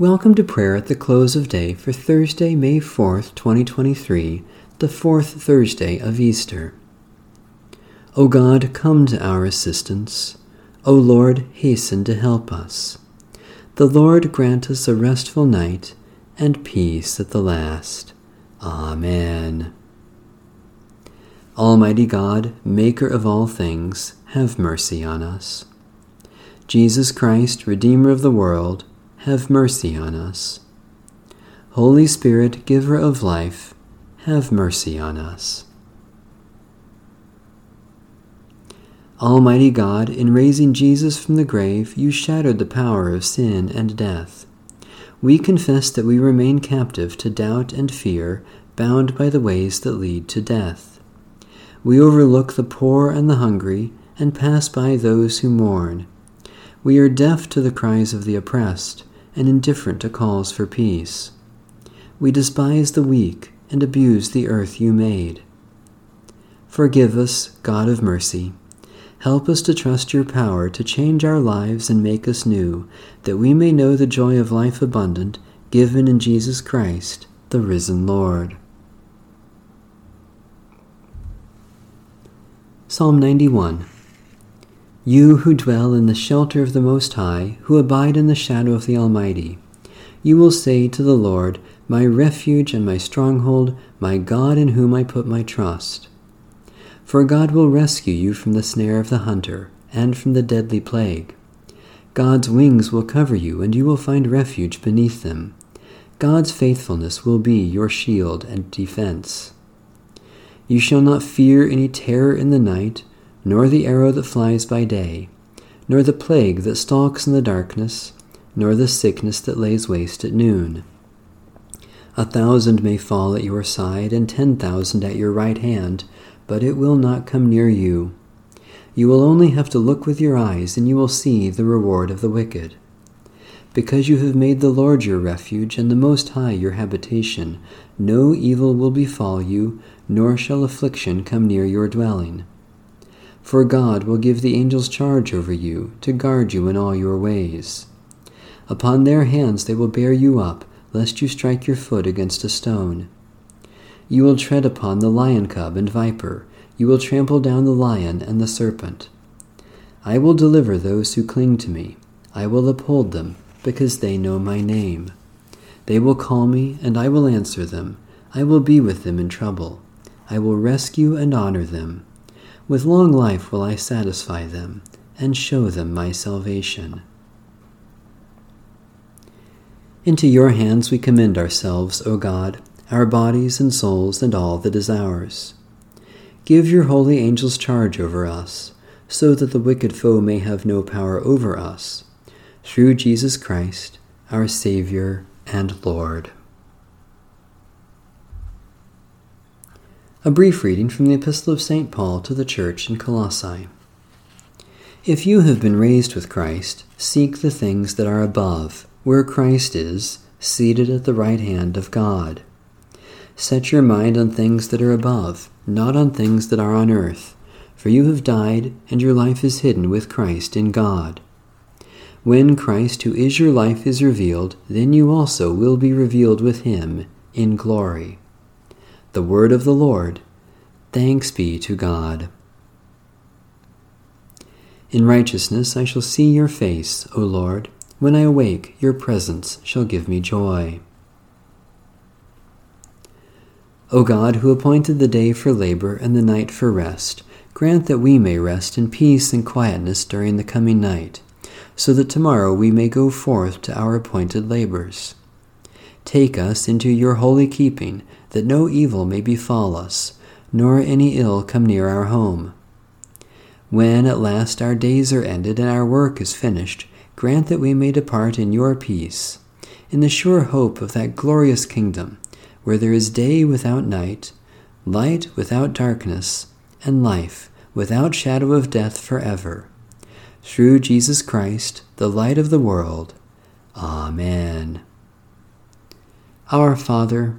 Welcome to prayer at the close of day for Thursday, May 4th, 2023, the fourth Thursday of Easter. O God, come to our assistance. O Lord, hasten to help us. The Lord grant us a restful night and peace at the last. Amen. Almighty God, Maker of all things, have mercy on us. Jesus Christ, Redeemer of the world, have mercy on us. Holy Spirit, giver of life, have mercy on us. Almighty God, in raising Jesus from the grave, you shattered the power of sin and death. We confess that we remain captive to doubt and fear, bound by the ways that lead to death. We overlook the poor and the hungry, and pass by those who mourn. We are deaf to the cries of the oppressed, and indifferent to calls for peace. We despise the weak and abuse the earth you made. Forgive us, God of mercy. Help us to trust your power to change our lives and make us new, that we may know the joy of life abundant given in Jesus Christ, the risen Lord. Psalm 91 you who dwell in the shelter of the Most High, who abide in the shadow of the Almighty, you will say to the Lord, My refuge and my stronghold, my God in whom I put my trust. For God will rescue you from the snare of the hunter, and from the deadly plague. God's wings will cover you, and you will find refuge beneath them. God's faithfulness will be your shield and defense. You shall not fear any terror in the night nor the arrow that flies by day, nor the plague that stalks in the darkness, nor the sickness that lays waste at noon. A thousand may fall at your side, and ten thousand at your right hand, but it will not come near you. You will only have to look with your eyes, and you will see the reward of the wicked. Because you have made the Lord your refuge, and the Most High your habitation, no evil will befall you, nor shall affliction come near your dwelling. For God will give the angels charge over you, to guard you in all your ways. Upon their hands they will bear you up, lest you strike your foot against a stone. You will tread upon the lion cub and viper, you will trample down the lion and the serpent. I will deliver those who cling to me, I will uphold them, because they know my name. They will call me, and I will answer them. I will be with them in trouble. I will rescue and honor them. With long life will I satisfy them and show them my salvation. Into your hands we commend ourselves, O God, our bodies and souls and all that is ours. Give your holy angels charge over us, so that the wicked foe may have no power over us, through Jesus Christ, our Saviour and Lord. A brief reading from the Epistle of St. Paul to the Church in Colossae. If you have been raised with Christ, seek the things that are above, where Christ is, seated at the right hand of God. Set your mind on things that are above, not on things that are on earth, for you have died, and your life is hidden with Christ in God. When Christ, who is your life, is revealed, then you also will be revealed with him in glory. The word of the Lord. Thanks be to God. In righteousness I shall see your face, O Lord. When I awake, your presence shall give me joy. O God, who appointed the day for labor and the night for rest, grant that we may rest in peace and quietness during the coming night, so that tomorrow we may go forth to our appointed labors. Take us into your holy keeping that no evil may befall us, nor any ill come near our home. When at last our days are ended and our work is finished, grant that we may depart in your peace, in the sure hope of that glorious kingdom, where there is day without night, light without darkness, and life without shadow of death forever. Through Jesus Christ, the light of the world. Amen. Our Father,